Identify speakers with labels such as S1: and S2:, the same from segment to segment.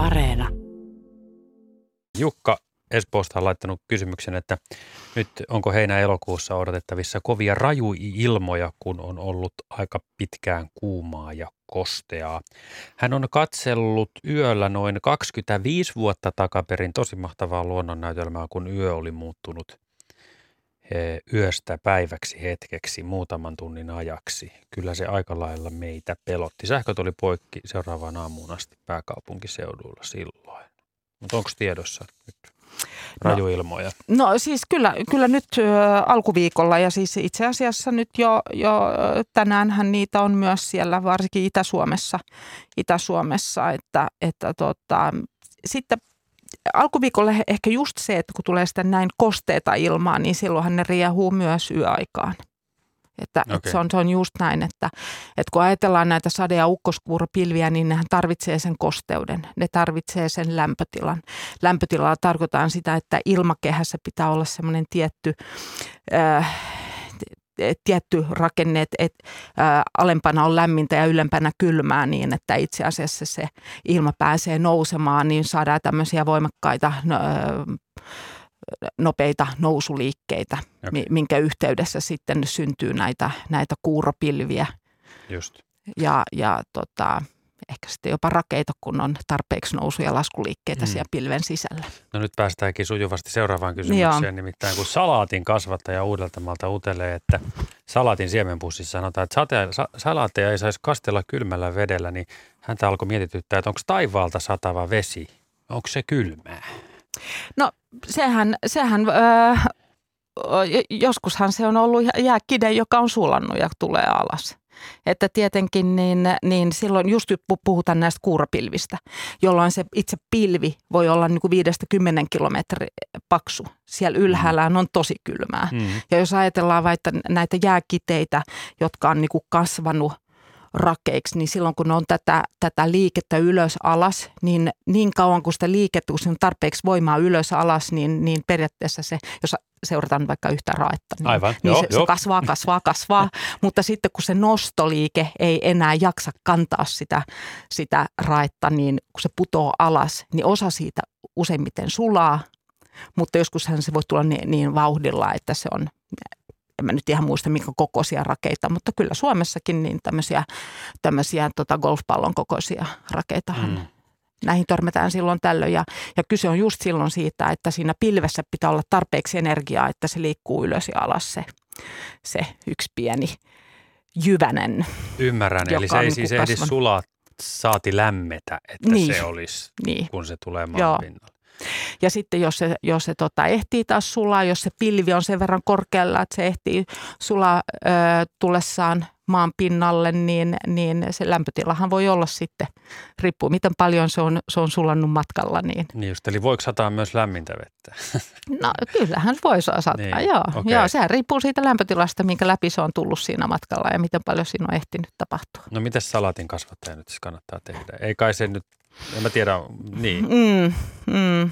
S1: Areena.
S2: Jukka Espoosta on laittanut kysymyksen, että nyt onko heinä-elokuussa odotettavissa kovia rajuilmoja, kun on ollut aika pitkään kuumaa ja kosteaa. Hän on katsellut yöllä noin 25 vuotta takaperin tosi mahtavaa luonnonnäytelmää, kun yö oli muuttunut yöstä päiväksi hetkeksi muutaman tunnin ajaksi. Kyllä se aika lailla meitä pelotti. Sähköt oli poikki seuraavaan aamuun asti pääkaupunkiseudulla silloin. Mutta onko tiedossa nyt rajuilmoja?
S3: No, no siis kyllä, kyllä nyt ö, alkuviikolla ja siis itse asiassa nyt jo, jo tänäänhän niitä on myös siellä varsinkin Itä-Suomessa, Itä-Suomessa että, että tota, sitten alkuviikolla ehkä just se, että kun tulee sitä näin kosteita ilmaa, niin silloinhan ne riehuu myös yöaikaan. Että, okay. että se, on, se on just näin, että, että kun ajatellaan näitä sade- ja ukkoskuuropilviä, niin nehän tarvitsee sen kosteuden, ne tarvitsee sen lämpötilan. Lämpötilalla tarkoitaan sitä, että ilmakehässä pitää olla semmoinen tietty... Äh, tietty rakenne, että alempana on lämmintä ja ylempänä kylmää niin, että itse asiassa se ilma pääsee nousemaan, niin saadaan tämmöisiä voimakkaita nopeita nousuliikkeitä, okay. minkä yhteydessä sitten syntyy näitä, näitä kuuropilviä.
S2: Just.
S3: Ja, ja tota, ehkä sitten jopa rakeita, kun on tarpeeksi nousu- ja laskuliikkeitä mm. siellä pilven sisällä.
S2: No nyt päästäänkin sujuvasti seuraavaan kysymykseen, Joo. nimittäin kun salaatin kasvattaja Uudeltamaalta utelee, että salaatin siemenpussissa sanotaan, että sate, sa, salaatteja ei saisi kastella kylmällä vedellä, niin häntä alkoi mietityttää, että onko taivaalta satava vesi, onko se kylmää?
S3: No sehän, sehän öö, joskushan se on ollut jääkide, joka on sulannut ja tulee alas. Että tietenkin niin, niin silloin just puhutaan näistä kuurapilvistä, jolloin se itse pilvi voi olla niin kuin 5-10 kilometri paksu. Siellä ylhäällä on tosi kylmää. Mm. Ja jos ajatellaan vaikka näitä jääkiteitä, jotka on niin kuin kasvanut – rakeiksi, niin silloin kun on tätä, tätä liikettä ylös alas, niin niin kauan kuin sitä liikettä, kun on tarpeeksi voimaa ylös alas, niin, niin periaatteessa se, jos seurataan vaikka yhtä raetta, niin,
S2: Aivan,
S3: niin
S2: joo,
S3: se,
S2: joo.
S3: se kasvaa, kasvaa, kasvaa. Mutta sitten kun se nostoliike ei enää jaksa kantaa sitä, sitä raetta, niin kun se putoo alas, niin osa siitä useimmiten sulaa, mutta joskushan se voi tulla niin, niin vauhdilla, että se on en mä nyt ihan muista minkä kokoisia rakeita, mutta kyllä Suomessakin niin tämmöisiä, tämmöisiä tota golfpallon kokoisia rakeita mm. Näihin törmätään silloin tällöin ja, ja kyse on just silloin siitä, että siinä pilvessä pitää olla tarpeeksi energiaa, että se liikkuu ylös ja alas se, se yksi pieni jyvänen.
S2: Ymmärrän, eli se ei niin siis ehdi sulaa saati lämmetä, että
S3: niin.
S2: se olisi, niin. kun se tulee maan
S3: Joo.
S2: pinnalle.
S3: Ja sitten jos se, jos se tota, ehtii taas sulaa, jos se pilvi on sen verran korkealla, että se ehtii sulaa ö, tullessaan maan pinnalle, niin, niin se lämpötilahan voi olla sitten, riippuu miten paljon se on, se on sulannut matkalla. Niin.
S2: niin just, eli voiko sataa myös lämmintä vettä?
S3: No kyllähän voi sataa, niin, joo. Okay. joo. Sehän riippuu siitä lämpötilasta, minkä läpi se on tullut siinä matkalla ja miten paljon siinä on ehtinyt tapahtua.
S2: No miten salatin kasvattaja nyt siis kannattaa tehdä? Ei kai se nyt en mä tiedä, niin.
S3: Mm, mm.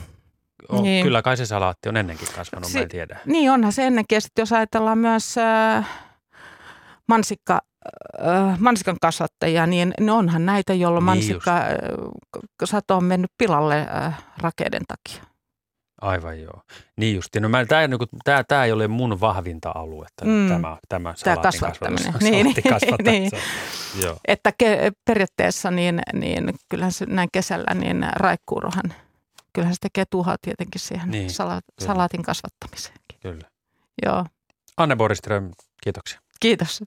S2: On, niin. Kyllä kai se salaatti on ennenkin kasvanut, si- mä en tiedä.
S3: Niin onhan se ennenkin. Ja sitten jos ajatellaan myös äh, mansikka, äh, mansikan kasvattajia, niin ne onhan näitä, jolloin niin mansikka äh, sato on mennyt pilalle äh, rakeiden takia.
S2: Aivan joo. Niin justi. No tämä, niin tämä, tämä ei ole mun vahvinta aluetta, mm. tämä, tämä,
S3: tämä kasvattaminen. Niin, niin. Joo. Että ke, periaatteessa niin, niin kyllähän se näin kesällä, niin raikkuurohan, kyllähän se tekee tuhoa tietenkin siihen niin, sala, salaatin kasvattamiseen.
S2: Kyllä.
S3: Joo.
S2: Anne Boriström, kiitoksia.
S3: Kiitos.